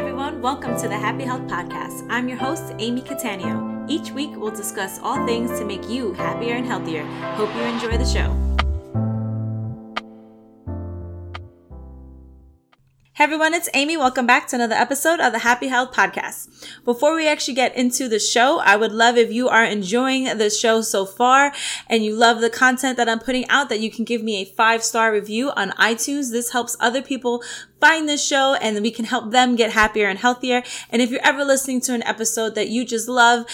everyone. Welcome to the Happy Health Podcast. I'm your host, Amy Catania. Each week, we'll discuss all things to make you happier and healthier. Hope you enjoy the show. Hey everyone, it's Amy. Welcome back to another episode of the Happy Health Podcast. Before we actually get into the show, I would love if you are enjoying the show so far and you love the content that I'm putting out that you can give me a five star review on iTunes. This helps other people find this show and we can help them get happier and healthier. And if you're ever listening to an episode that you just love,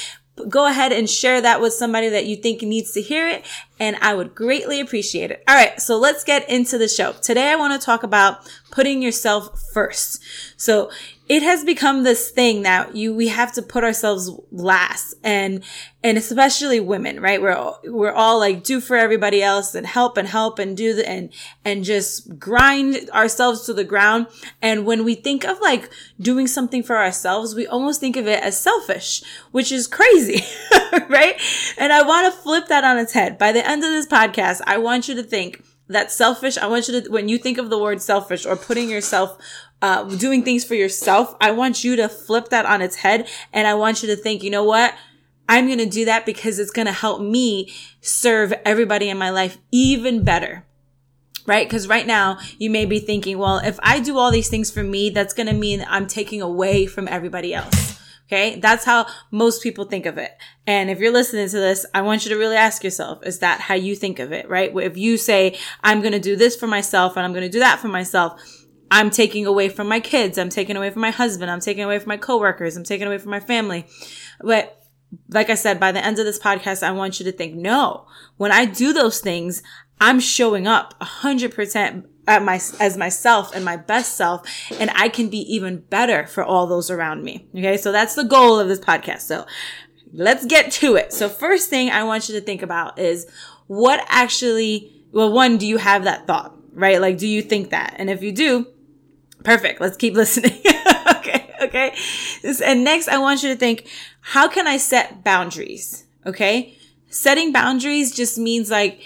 go ahead and share that with somebody that you think needs to hear it. And I would greatly appreciate it. All right. So let's get into the show. Today I want to talk about putting yourself first. So it has become this thing that you we have to put ourselves last and and especially women right we're all, we're all like do for everybody else and help and help and do the and and just grind ourselves to the ground and when we think of like doing something for ourselves we almost think of it as selfish which is crazy right and i want to flip that on its head by the end of this podcast i want you to think that selfish i want you to when you think of the word selfish or putting yourself uh, doing things for yourself, I want you to flip that on its head. And I want you to think, you know what? I'm going to do that because it's going to help me serve everybody in my life even better. Right? Because right now you may be thinking, well, if I do all these things for me, that's going to mean I'm taking away from everybody else. Okay. That's how most people think of it. And if you're listening to this, I want you to really ask yourself, is that how you think of it? Right? If you say, I'm going to do this for myself and I'm going to do that for myself, I'm taking away from my kids. I'm taking away from my husband. I'm taking away from my coworkers. I'm taking away from my family. But like I said, by the end of this podcast, I want you to think, no, when I do those things, I'm showing up hundred percent at my, as myself and my best self. And I can be even better for all those around me. Okay. So that's the goal of this podcast. So let's get to it. So first thing I want you to think about is what actually, well, one, do you have that thought? Right? Like, do you think that? And if you do, Perfect. Let's keep listening. okay. Okay. And next, I want you to think, how can I set boundaries? Okay. Setting boundaries just means like,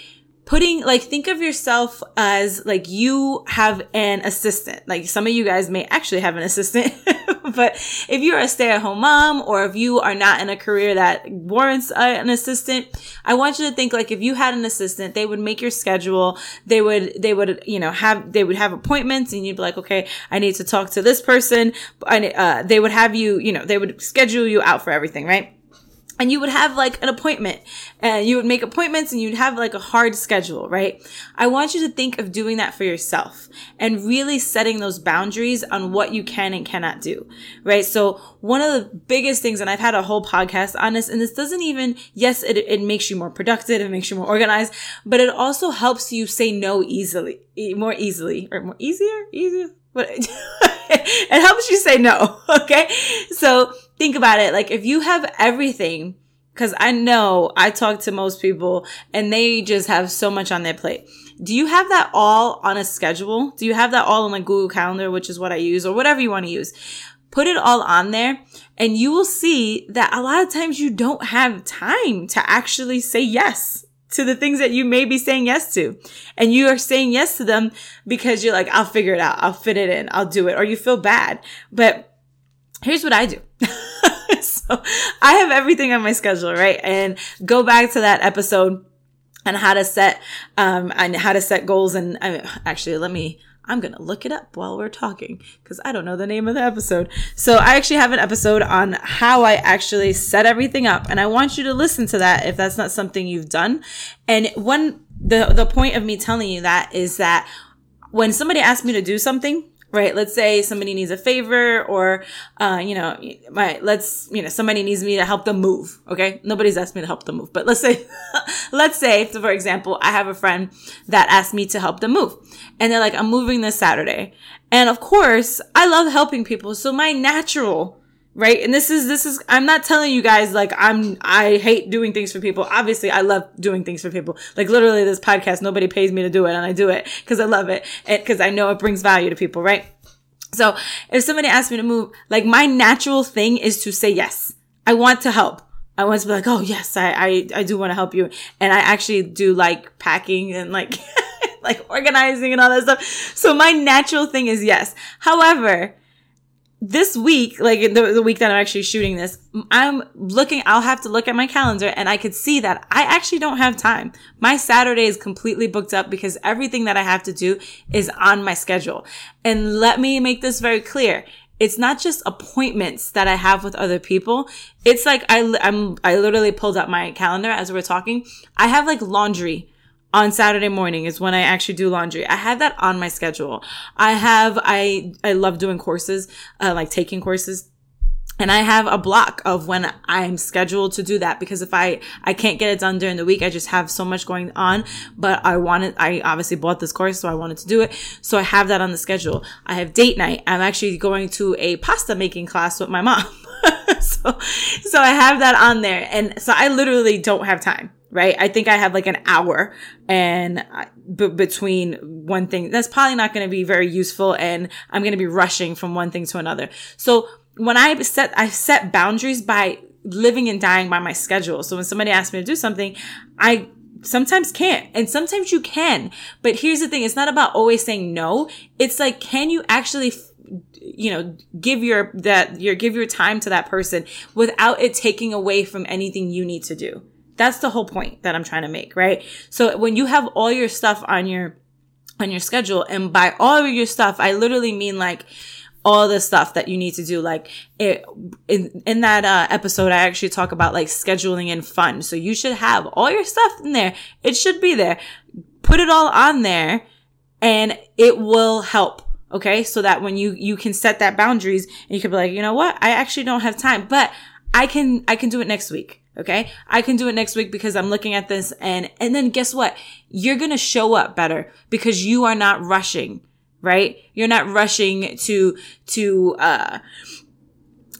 putting like think of yourself as like you have an assistant. Like some of you guys may actually have an assistant but if you're a stay-at-home mom or if you are not in a career that warrants an assistant i want you to think like if you had an assistant they would make your schedule. They would they would you know have they would have appointments and you'd be like okay i need to talk to this person. And uh, they would have you you know they would schedule you out for everything right and you would have like an appointment and you would make appointments and you'd have like a hard schedule, right? I want you to think of doing that for yourself and really setting those boundaries on what you can and cannot do, right? So one of the biggest things, and I've had a whole podcast on this, and this doesn't even, yes, it, it makes you more productive, it makes you more organized, but it also helps you say no easily, more easily, or more easier, easier, but it helps you say no. Okay. So think about it. Like if you have everything, cause I know I talk to most people and they just have so much on their plate. Do you have that all on a schedule? Do you have that all on like Google Calendar, which is what I use or whatever you want to use? Put it all on there and you will see that a lot of times you don't have time to actually say yes to the things that you may be saying yes to. And you are saying yes to them because you're like, I'll figure it out. I'll fit it in. I'll do it. Or you feel bad. But here's what I do. I have everything on my schedule, right? And go back to that episode on how to set, um, and how to set goals. And I actually, let me, I'm going to look it up while we're talking because I don't know the name of the episode. So I actually have an episode on how I actually set everything up. And I want you to listen to that if that's not something you've done. And one, the, the point of me telling you that is that when somebody asks me to do something, right? Let's say somebody needs a favor or, uh, you know, my, let's, you know, somebody needs me to help them move. Okay. Nobody's asked me to help them move, but let's say, let's say, for example, I have a friend that asked me to help them move and they're like, I'm moving this Saturday. And of course, I love helping people. So my natural right and this is this is i'm not telling you guys like i'm i hate doing things for people obviously i love doing things for people like literally this podcast nobody pays me to do it and i do it because i love it because i know it brings value to people right so if somebody asks me to move like my natural thing is to say yes i want to help I want to be like, oh yes, I, I, I do want to help you. And I actually do like packing and like, like organizing and all that stuff. So my natural thing is yes. However, this week, like the, the week that I'm actually shooting this, I'm looking, I'll have to look at my calendar and I could see that I actually don't have time. My Saturday is completely booked up because everything that I have to do is on my schedule. And let me make this very clear. It's not just appointments that I have with other people. It's like I, I'm, I literally pulled up my calendar as we we're talking. I have like laundry on Saturday morning is when I actually do laundry. I have that on my schedule. I have, I, I love doing courses, uh, like taking courses. And I have a block of when I'm scheduled to do that because if I, I can't get it done during the week, I just have so much going on, but I wanted, I obviously bought this course, so I wanted to do it. So I have that on the schedule. I have date night. I'm actually going to a pasta making class with my mom. so, so I have that on there. And so I literally don't have time right? I think I have like an hour and b- between one thing that's probably not going to be very useful and I'm going to be rushing from one thing to another. So when I set, I set boundaries by living and dying by my schedule. So when somebody asks me to do something, I sometimes can't and sometimes you can. But here's the thing. It's not about always saying no. It's like, can you actually you know give your that your give your time to that person without it taking away from anything you need to do that's the whole point that I'm trying to make, right? So when you have all your stuff on your, on your schedule and by all of your stuff, I literally mean like, all the stuff that you need to do. Like it, in, in that uh, episode, I actually talk about like scheduling and fun. So you should have all your stuff in there. It should be there. Put it all on there and it will help. Okay. So that when you, you can set that boundaries and you can be like, you know what? I actually don't have time, but I can, I can do it next week. Okay. I can do it next week because I'm looking at this and, and then guess what? You're going to show up better because you are not rushing, right? You're not rushing to, to, uh,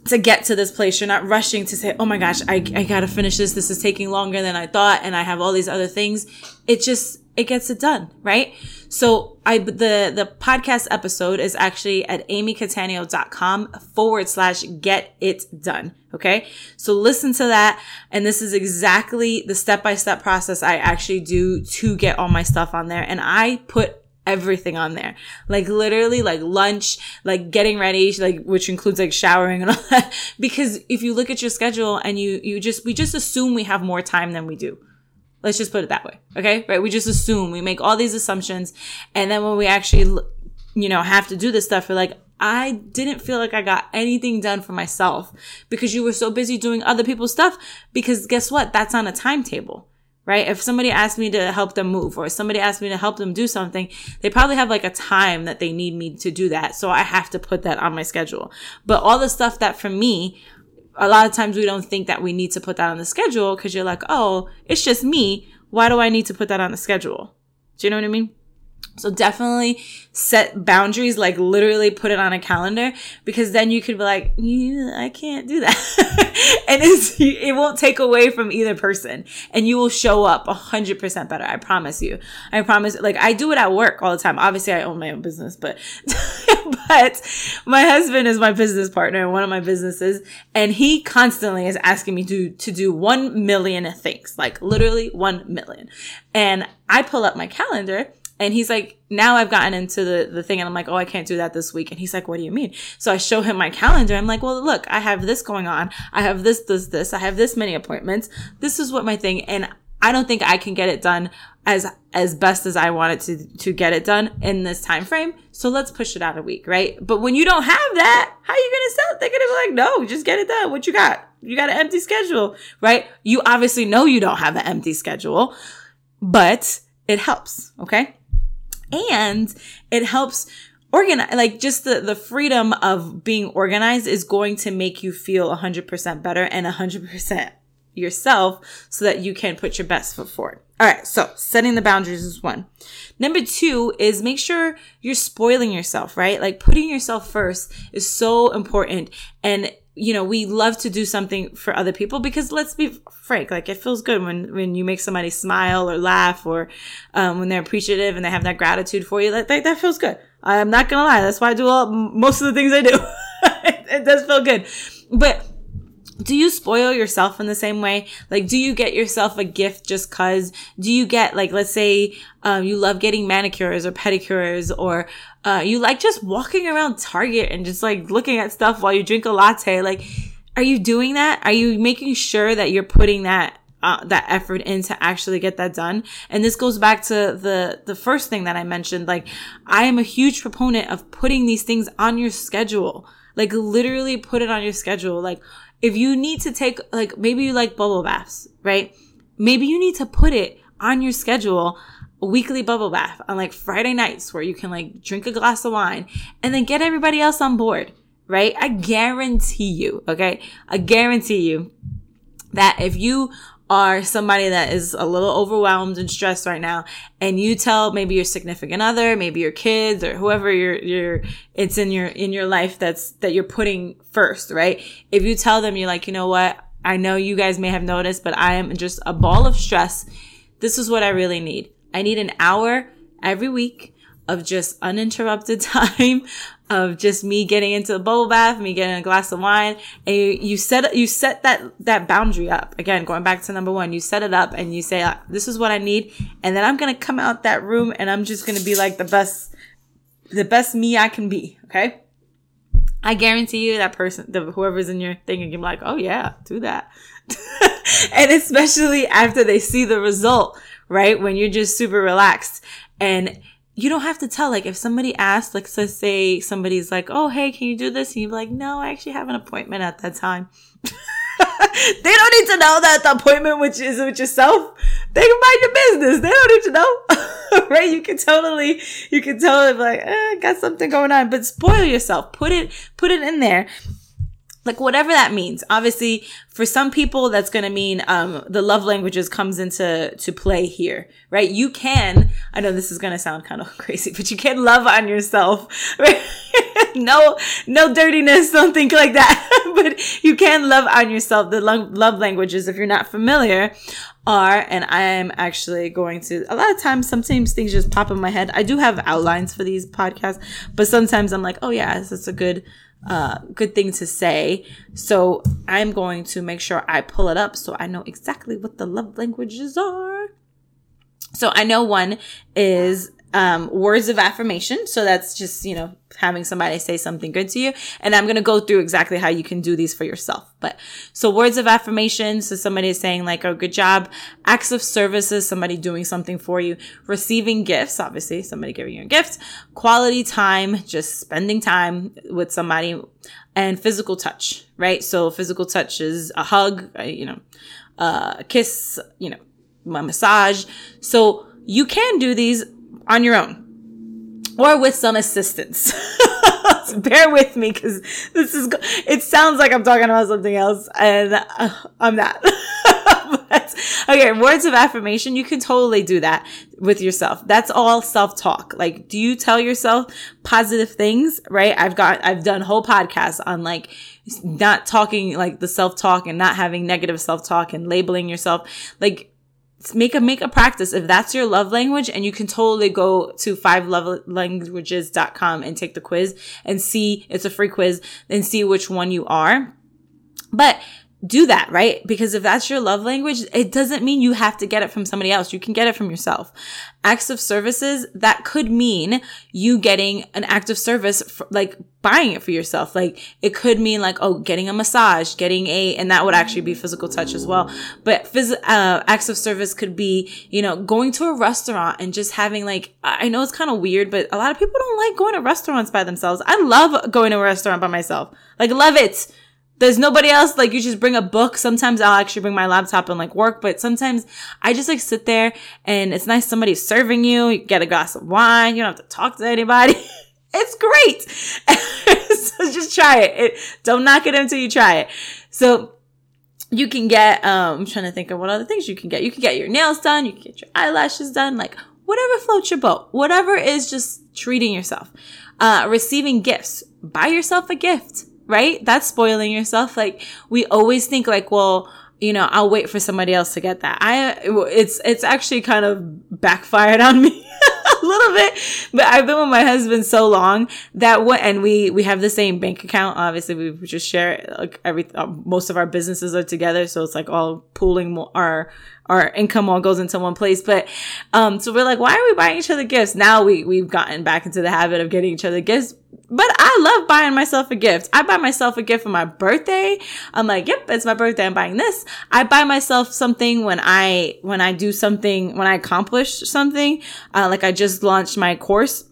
to get to this place. You're not rushing to say, Oh my gosh, I, I gotta finish this. This is taking longer than I thought. And I have all these other things. It just, it gets it done, right? So I, the, the podcast episode is actually at amycatania.com forward slash get it done. Okay. So listen to that. And this is exactly the step by step process I actually do to get all my stuff on there. And I put everything on there. Like literally like lunch, like getting ready, like which includes like showering and all that. Because if you look at your schedule and you you just we just assume we have more time than we do. Let's just put it that way. Okay. Right. We just assume we make all these assumptions. And then when we actually, you know, have to do this stuff, we're like, I didn't feel like I got anything done for myself because you were so busy doing other people's stuff. Because guess what? That's on a timetable, right? If somebody asked me to help them move or somebody asked me to help them do something, they probably have like a time that they need me to do that. So I have to put that on my schedule. But all the stuff that for me, a lot of times we don't think that we need to put that on the schedule because you're like, oh, it's just me. Why do I need to put that on the schedule? Do you know what I mean? So definitely set boundaries, like literally put it on a calendar because then you could be like, I can't do that. and it won't take away from either person and you will show up a hundred percent better. I promise you. I promise. Like I do it at work all the time. Obviously I own my own business, but, but my husband is my business partner in one of my businesses and he constantly is asking me to, to do one million things, like literally one million. And I pull up my calendar and he's like, now I've gotten into the, the thing and I'm like, oh, I can't do that this week. And he's like, what do you mean? So I show him my calendar. I'm like, well, look, I have this going on. I have this, this, this. I have this many appointments. This is what my thing. And I don't think I can get it done as, as best as I wanted to, to get it done in this time frame. So let's push it out a week, right? But when you don't have that, how are you going to sell it? They're to be like, no, just get it done. What you got? You got an empty schedule, right? You obviously know you don't have an empty schedule, but it helps. Okay and it helps organize like just the the freedom of being organized is going to make you feel 100% better and 100% yourself so that you can put your best foot forward. All right. So setting the boundaries is one. Number two is make sure you're spoiling yourself, right? Like putting yourself first is so important. And you know, we love to do something for other people because let's be frank, like it feels good when, when you make somebody smile or laugh or, um, when they're appreciative and they have that gratitude for you. That, that, that feels good. I'm not gonna lie. That's why I do all, most of the things I do. it, it does feel good. But do you spoil yourself in the same way? Like, do you get yourself a gift just cause? Do you get, like, let's say, um, you love getting manicures or pedicures or, uh, you like just walking around Target and just like looking at stuff while you drink a latte? Like, are you doing that? Are you making sure that you're putting that uh, that effort in to actually get that done. And this goes back to the the first thing that I mentioned. Like, I am a huge proponent of putting these things on your schedule. Like, literally put it on your schedule. Like, if you need to take, like, maybe you like bubble baths, right? Maybe you need to put it on your schedule a weekly bubble bath on like Friday nights where you can like drink a glass of wine and then get everybody else on board, right? I guarantee you, okay? I guarantee you that if you are somebody that is a little overwhelmed and stressed right now and you tell maybe your significant other maybe your kids or whoever you're you're it's in your in your life that's that you're putting first right? If you tell them you're like you know what? I know you guys may have noticed but i am just a ball of stress. This is what i really need. I need an hour every week of just uninterrupted time of just me getting into the bubble bath, me getting a glass of wine, and you, you set you set that that boundary up. Again, going back to number one, you set it up and you say, ah, "This is what I need," and then I'm gonna come out that room and I'm just gonna be like the best, the best me I can be. Okay. I guarantee you that person, the, whoever's in your thing, and you're like, "Oh yeah, do that," and especially after they see the result, right? When you're just super relaxed and you don't have to tell. Like if somebody asks, like let's say somebody's like, "Oh, hey, can you do this?" and you're like, "No, I actually have an appointment at that time." they don't need to know that the appointment which is with yourself. They can mind your business. They don't need to know, right? You can totally, you can totally be like, eh, got something going on, but spoil yourself. Put it, put it in there like whatever that means. Obviously for some people that's going to mean um, the love languages comes into to play here right? You can i know this is going to sound kind of crazy but you can love on yourself. Right? no no dirtiness don't think like that. But you can love on yourself. The lo- love languages if you're not familiar are and i am actually going to a lot of times sometimes things just pop in my head. I do have outlines for these podcasts but sometimes i'm like oh yeah that's a good uh, good thing to say. So I'm going to make sure I pull it up so I know exactly what the love languages are. So I know one is um, words of affirmation. So that's just, you know, having somebody say something good to you. And I'm going to go through exactly how you can do these for yourself. But so words of affirmation. So somebody is saying like, oh, good job. Acts of services, somebody doing something for you. Receiving gifts, obviously somebody giving you a gift. Quality time, just spending time with somebody and physical touch, right? So physical touch is a hug, you know, a kiss, you know, a massage. So you can do these on your own or with some assistance. Bear with me because this is, it sounds like I'm talking about something else and uh, I'm not. but, okay, words of affirmation, you can totally do that with yourself. That's all self-talk. Like, do you tell yourself positive things, right? I've got, I've done whole podcasts on like, not talking like the self-talk and not having negative self-talk and labeling yourself. Like, make a make a practice. If that's your love language and you can totally go to five fivelovelanguages.com and take the quiz and see it's a free quiz and see which one you are. But do that, right? Because if that's your love language, it doesn't mean you have to get it from somebody else. You can get it from yourself. Acts of services, that could mean you getting an act of service, for, like buying it for yourself. Like it could mean like, oh, getting a massage, getting a, and that would actually be physical touch as well. But phys- uh, acts of service could be, you know, going to a restaurant and just having like, I know it's kind of weird, but a lot of people don't like going to restaurants by themselves. I love going to a restaurant by myself. Like love it there's nobody else. Like you just bring a book. Sometimes I'll actually bring my laptop and like work, but sometimes I just like sit there and it's nice somebody's serving you. You get a glass of wine. You don't have to talk to anybody. it's great. so just try it. it. Don't knock it until you try it. So you can get, um, I'm trying to think of what other things you can get. You can get your nails done. You can get your eyelashes done. Like whatever floats your boat. Whatever is just treating yourself. Uh, receiving gifts. Buy yourself a gift right? That's spoiling yourself. Like we always think like, well, you know, I'll wait for somebody else to get that. I, it's, it's actually kind of backfired on me a little bit, but I've been with my husband so long that what, and we, we have the same bank account. Obviously, we just share like every, uh, most of our businesses are together. So it's like all pooling more our, our income all goes into one place. But, um, so we're like, why are we buying each other gifts? Now we, we've gotten back into the habit of getting each other gifts but I love buying myself a gift. I buy myself a gift for my birthday. I'm like, yep, it's my birthday. I'm buying this. I buy myself something when I, when I do something, when I accomplish something. Uh, like I just launched my course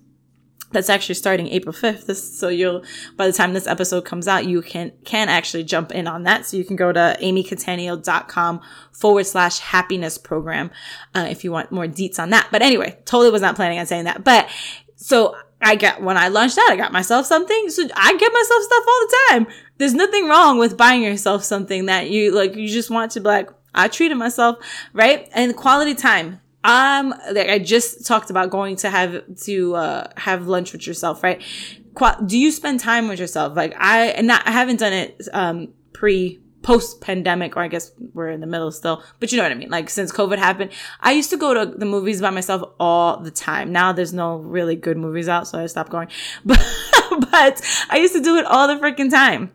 that's actually starting April 5th. This, so you'll, by the time this episode comes out, you can, can actually jump in on that. So you can go to amycatania.com forward slash happiness program, uh, if you want more deets on that. But anyway, totally was not planning on saying that. But so I got, when I launched that, I got myself something. So I get myself stuff all the time. There's nothing wrong with buying yourself something that you, like, you just want to be like, I treated myself, right? And quality time. Um, like I just talked about going to have, to, uh, have lunch with yourself, right? Qu- do you spend time with yourself? Like I, and not, I haven't done it, um, pre, post pandemic, or I guess we're in the middle still, but you know what I mean? Like since COVID happened, I used to go to the movies by myself all the time. Now there's no really good movies out, so I stopped going. But, but I used to do it all the freaking time.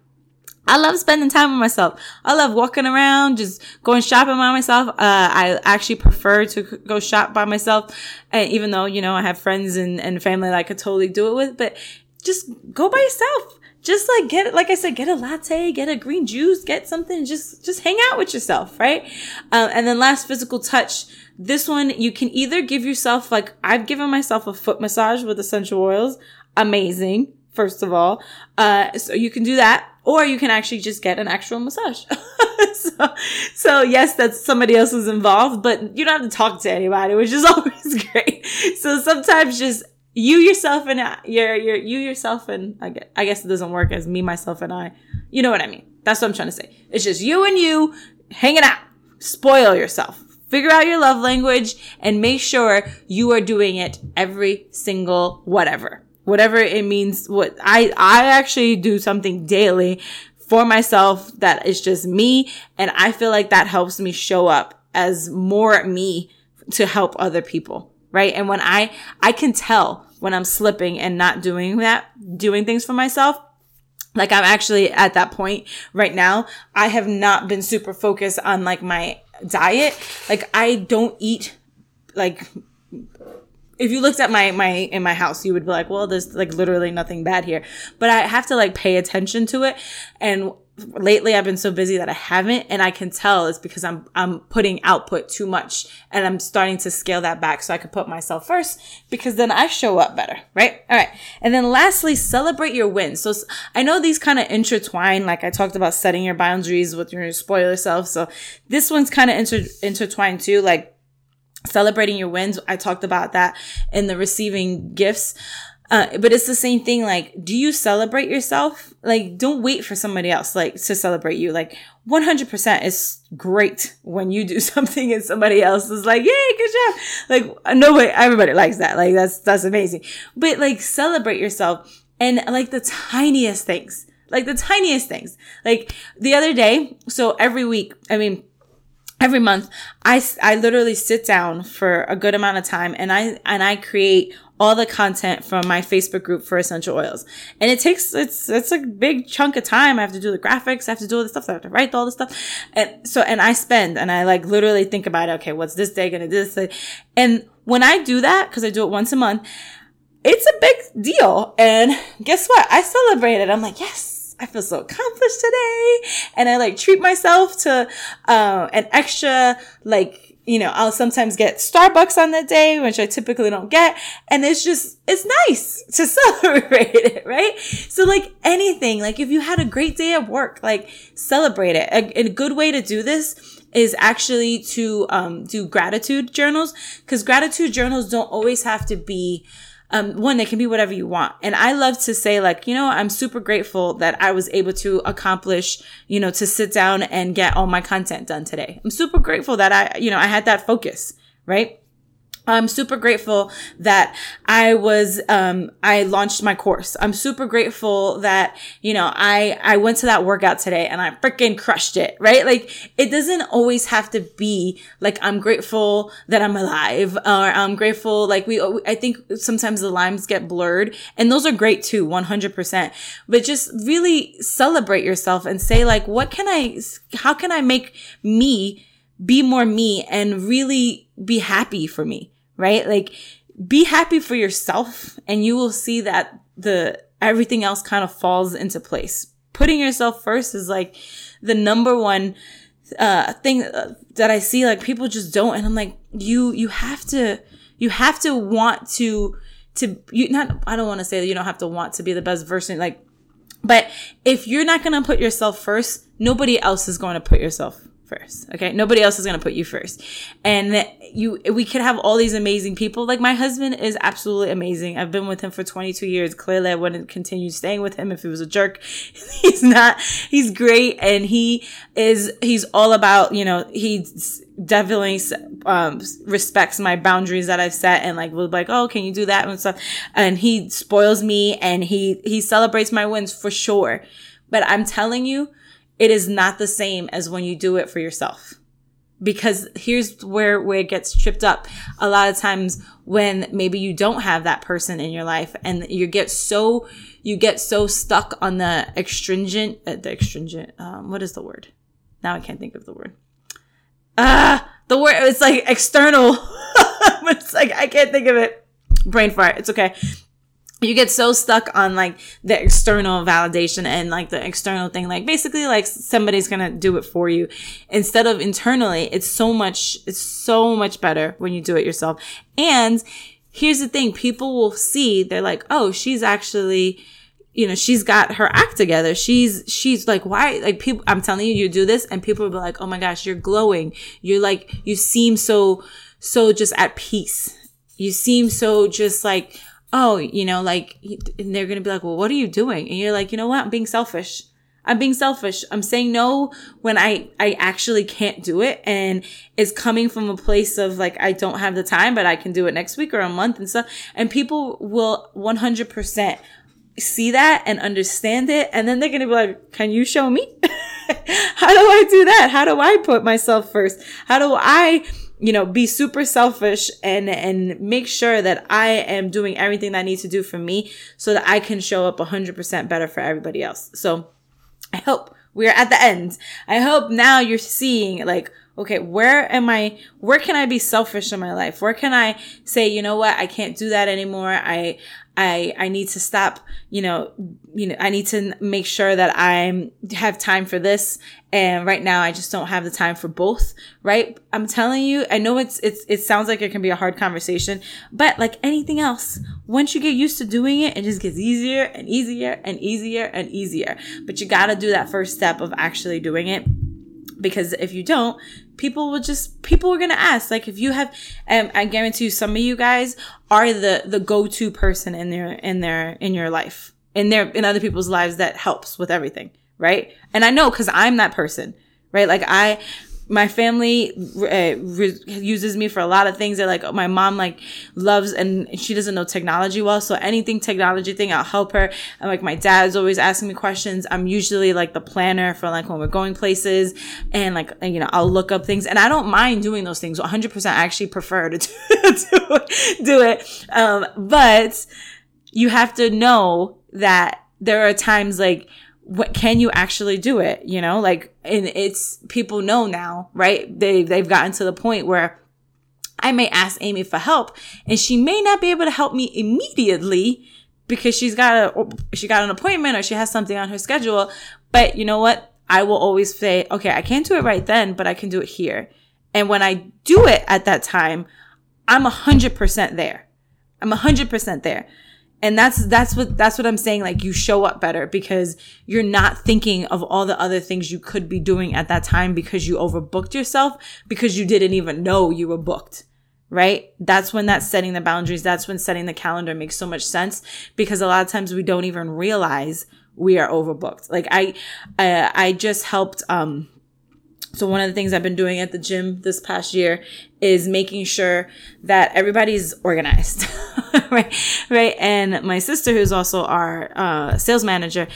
I love spending time with myself. I love walking around, just going shopping by myself. Uh, I actually prefer to go shop by myself. And even though, you know, I have friends and, and family that I could totally do it with, but just go by yourself just like get like I said, get a latte, get a green juice, get something, just, just hang out with yourself, right? Um, and then last physical touch. This one, you can either give yourself, like, I've given myself a foot massage with essential oils. Amazing. First of all. Uh, so you can do that, or you can actually just get an actual massage. so, so yes, that's somebody else is involved, but you don't have to talk to anybody, which is always great. So sometimes just you yourself and your your you yourself and I guess, I guess it doesn't work as me myself and I. You know what I mean? That's what I'm trying to say. It's just you and you hanging out. Spoil yourself. Figure out your love language and make sure you are doing it every single whatever. Whatever it means what I I actually do something daily for myself that is just me and I feel like that helps me show up as more me to help other people right? And when I, I can tell when I'm slipping and not doing that, doing things for myself. Like I'm actually at that point right now. I have not been super focused on like my diet. Like I don't eat like if you looked at my my in my house you would be like well there's like literally nothing bad here. But i have to like pay attention to it. And lately I've been so busy that I haven't. And I can tell it's because I'm I'm putting output too much. And I'm starting to scale that back so I can put myself first because then I show up better, right? All right. And then lastly, celebrate your wins. So I know these kind of intertwine. Like I talked about setting your boundaries with your spoil self. So this one's kind of inter- intertwined too. Like celebrating your wins. I talked about that in the receiving gifts. Uh, but it's the same thing. Like, do you celebrate yourself? Like, don't wait for somebody else, like, to celebrate you. Like, 100% is great when you do something and somebody else is like, yay, good job. Like, no way, everybody likes that. Like, that's, that's amazing. But like, celebrate yourself and like the tiniest things, like the tiniest things. Like the other day, so every week, I mean, every month i i literally sit down for a good amount of time and i and i create all the content from my Facebook group for essential oils. And it takes, it's, it's a big chunk of time. I have to do the graphics. I have to do all the stuff. I have to write all the stuff. And so, and I spend and I like literally think about. Okay. What's this day to do this? And when I do that, cause I do it once a month, it's a big deal. And guess what? I celebrate it. I'm like, yes, I feel so accomplished today. And I like treat myself to, uh, an extra like you know, I'll sometimes get Starbucks on that day, which I typically don't get. And it's just, it's nice to celebrate it, right? So like anything, like if you had a great day at work, like celebrate it. A, a good way to do this is actually to, um, do gratitude journals because gratitude journals don't always have to be, um, one, they can be whatever you want. And I love to say like, you know, I'm super grateful that I was able to accomplish, you know, to sit down and get all my content done today. I'm super grateful that I, you know, I had that focus, right? I'm super grateful that I was, um, I launched my course. I'm super grateful that, you know, I, I went to that workout today and I freaking crushed it, right? Like it doesn't always have to be like, I'm grateful that I'm alive or I'm grateful. Like we, I think sometimes the lines get blurred and those are great too, 100%. But just really celebrate yourself and say like, what can I, how can I make me be more me and really be happy for me? Right? Like be happy for yourself and you will see that the everything else kind of falls into place. Putting yourself first is like the number one uh thing that I see like people just don't and I'm like you you have to you have to want to to you not I don't want to say that you don't have to want to be the best version like but if you're not going to put yourself first nobody else is going to put yourself first. Okay. Nobody else is going to put you first. And you, we could have all these amazing people. Like my husband is absolutely amazing. I've been with him for 22 years. Clearly I wouldn't continue staying with him if he was a jerk. he's not, he's great. And he is, he's all about, you know, he's definitely, um, respects my boundaries that I've set and like will like, oh, can you do that and stuff? And he spoils me and he, he celebrates my wins for sure. But I'm telling you, it is not the same as when you do it for yourself. Because here's where, where it gets tripped up. A lot of times when maybe you don't have that person in your life and you get so, you get so stuck on the extringent, uh, the extringent, um, what is the word? Now I can't think of the word. Ah, the word, it's like external, it's like, I can't think of it. Brain fart. It's okay you get so stuck on like the external validation and like the external thing. Like basically like somebody's gonna do it for you. Instead of internally it's so much it's so much better when you do it yourself. And here's the thing people will see they're like oh she's actually you know she's got her act together. She's she's like why like people i'm telling you you do this and people will be like oh my gosh you're glowing. You're like you seem so so just at peace. You seem so just like oh, you know, like, and they're going to be like, well, what are you doing? And you're like, you know what? I'm being selfish. I'm being selfish. I'm saying no when I, I actually can't do it. And it's coming from a place of like, I don't have the time, but I can do it next week or a month and stuff. And people will 100% see that and understand it. And then they're going to be like, can you show me? How do I do that? How do I put myself first? How do I you know, be super selfish and, and make sure that I am doing everything that I need to do for me so that I can show up 100% better for everybody else. So I hope we're at the end. I hope now you're seeing like, okay, where am I, where can I be selfish in my life? Where can I say, you know what? I can't do that anymore. I, I, I need to stop, you know, you know, I need to make sure that I have time for this. And right now I just don't have the time for both, right? I'm telling you, I know it's, it's, it sounds like it can be a hard conversation, but like anything else, once you get used to doing it, it just gets easier and easier and easier and easier. But you got to do that first step of actually doing it because if you don't people will just people are gonna ask. Like if you have um, i guarantee you some of you guys are the the go-to person in their in their in your life in their in other people's lives that helps with everything right? And i know because i'm that person right? Like i my family uh, re- uses me for a lot of things. They're like, my mom like loves and she doesn't know technology well. So anything technology thing, I'll help her. And like my dad's always asking me questions. I'm usually like the planner for like when we're going places and like, you know, I'll look up things and I don't mind doing those things. 100% I actually prefer to do, do it. Um, but you have to know that there are times like, what can you actually do it? You know like and it's people know now right? They they've gotten to the point where i may ask amy for help and she may not be able to help me immediately because she's got a she got an appointment or she has something on her schedule. But you know what? I will always say okay i can't do it right then but i can do it here. And when i do it at that time i'm a hundred percent there. I'm a hundred percent there and that's that's what that's what i'm saying like you show up better because you're not thinking of all the other things you could be doing at that time because you overbooked yourself because you didn't even know you were booked right? That's when that's setting the boundaries that's when setting the calendar makes so much sense because a lot of times we don't even realize we are overbooked. Like i uh, i just helped um So one of the things I've been doing at the gym this past year is making sure that everybody's organized, right? Right. And my sister, who's also our uh, sales manager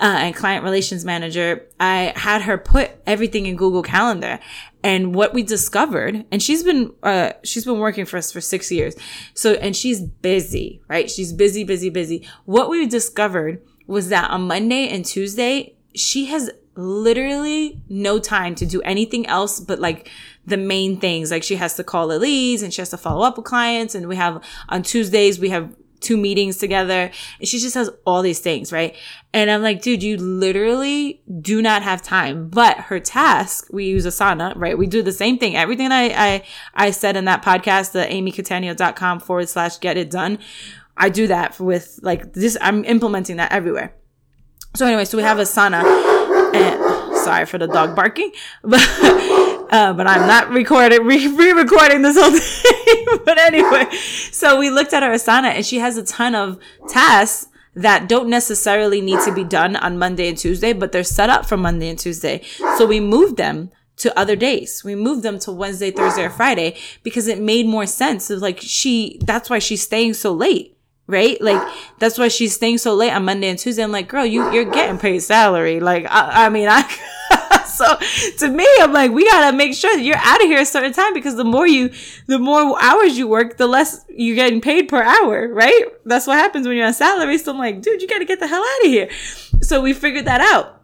uh, and client relations manager, I had her put everything in Google Calendar. And what we discovered, and she's been uh, she's been working for us for six years, so and she's busy, right? She's busy, busy, busy. What we discovered was that on Monday and Tuesday, she has literally no time to do anything else but like the main things. Like she has to call the leads and she has to follow up with clients. And we have on Tuesdays, we have two meetings together and she just has all these things, right? And I'm like, dude, you literally do not have time. But her task, we use Asana, right? We do the same thing. Everything I, I, I said in that podcast, the amycatania.com forward slash get it done. I do that with like this. I'm implementing that everywhere. So anyway, so we have Asana sorry for the dog barking, but uh, but I'm not recording re-recording this whole thing. but anyway, so we looked at her Asana, and she has a ton of tasks that don't necessarily need to be done on Monday and Tuesday, but they're set up for Monday and Tuesday. So we moved them to other days. We moved them to Wednesday, Thursday, or Friday because it made more sense. Of like she, that's why she's staying so late right? Like that's why she's staying so late on Monday and Tuesday. I'm like, girl, you you're getting paid salary. Like I, I mean, I. so to me, I'm like, we gotta make sure that you're out of here a certain time because the more you, the more hours you work, the less you're getting paid per hour, right? That's what happens when you're on salary. So I'm like, dude, you gotta get the hell out of here. So we figured that out,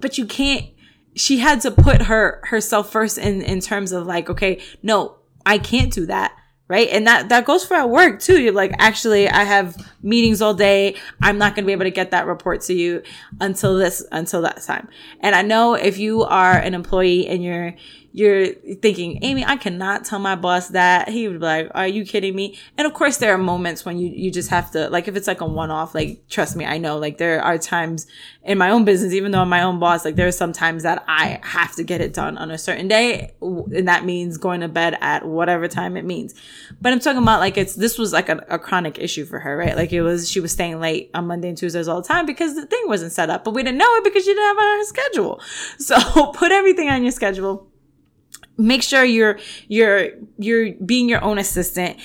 but you can't. She had to put her herself first in in terms of like, okay, no, I can't do that right? And that, that goes for at work too. You're like, actually, I have meetings all day. I'm not going to be able to get that report to you until this, until that time. And I know if you are an employee and you're, you're thinking, Amy, I cannot tell my boss that. He would be like, Are you kidding me? And of course, there are moments when you, you just have to, like, if it's like a one off, like, trust me, I know, like, there are times in my own business, even though I'm my own boss, like, there are some times that I have to get it done on a certain day. And that means going to bed at whatever time it means. But I'm talking about, like, it's, this was like a, a chronic issue for her, right? Like, it was, she was staying late on Monday and Tuesdays all the time because the thing wasn't set up, but we didn't know it because she didn't have a schedule. So put everything on your schedule. Make sure you're you're you're being your own assistant.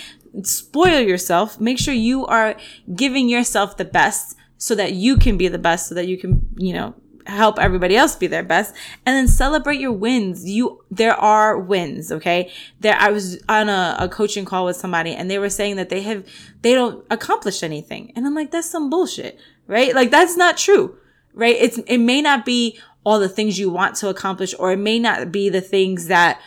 Spoil yourself. Make sure you are giving yourself the best so that you can be the best so that you can you know help everybody else be their best and then celebrate your wins. You there are wins okay? There i was on a, a coaching call with somebody and they were saying that they have they don't accomplish anything. And i'm like that's some bullshit right? Like that's not true right? It's it may not be all the things you want to accomplish, or it may not be the things that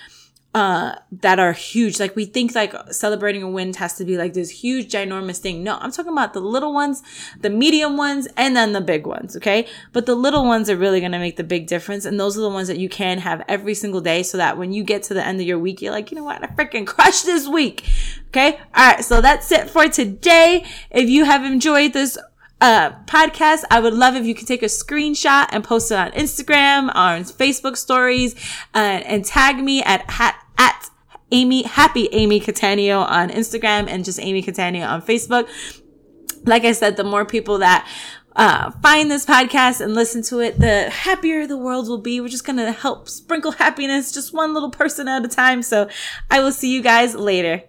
uh, that are huge. Like we think like celebrating a win has to be like this huge, ginormous thing. No, I'm talking about the little ones, the medium ones, and then the big ones. Okay. But the little ones are really going to make the big difference. And those are the ones that you can have every single day so that when you get to the end of your week, you're like, you know what? I freaking crushed this week. Okay. All right. So that's it for today. If you have enjoyed this uh, podcast, I would love if you could take a screenshot and post it on Instagram, on Facebook stories, uh, and tag me at, at, Amy, happy Amy Catania on Instagram and just Amy Catania on Facebook. Like I said, the more people that uh, find this podcast and listen to it, the happier the world will be. We're just going to help sprinkle happiness just one little person at a time. So I will see you guys later.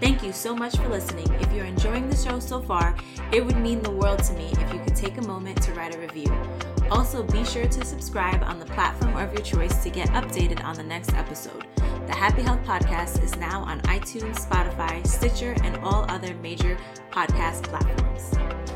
Thank you so much for listening. If you're enjoying the show so far, it would mean the world to me if you could take a moment to write a review. Also, be sure to subscribe on the platform of your choice to get updated on the next episode. The Happy Health Podcast is now on iTunes, Spotify, Stitcher, and all other major podcast platforms.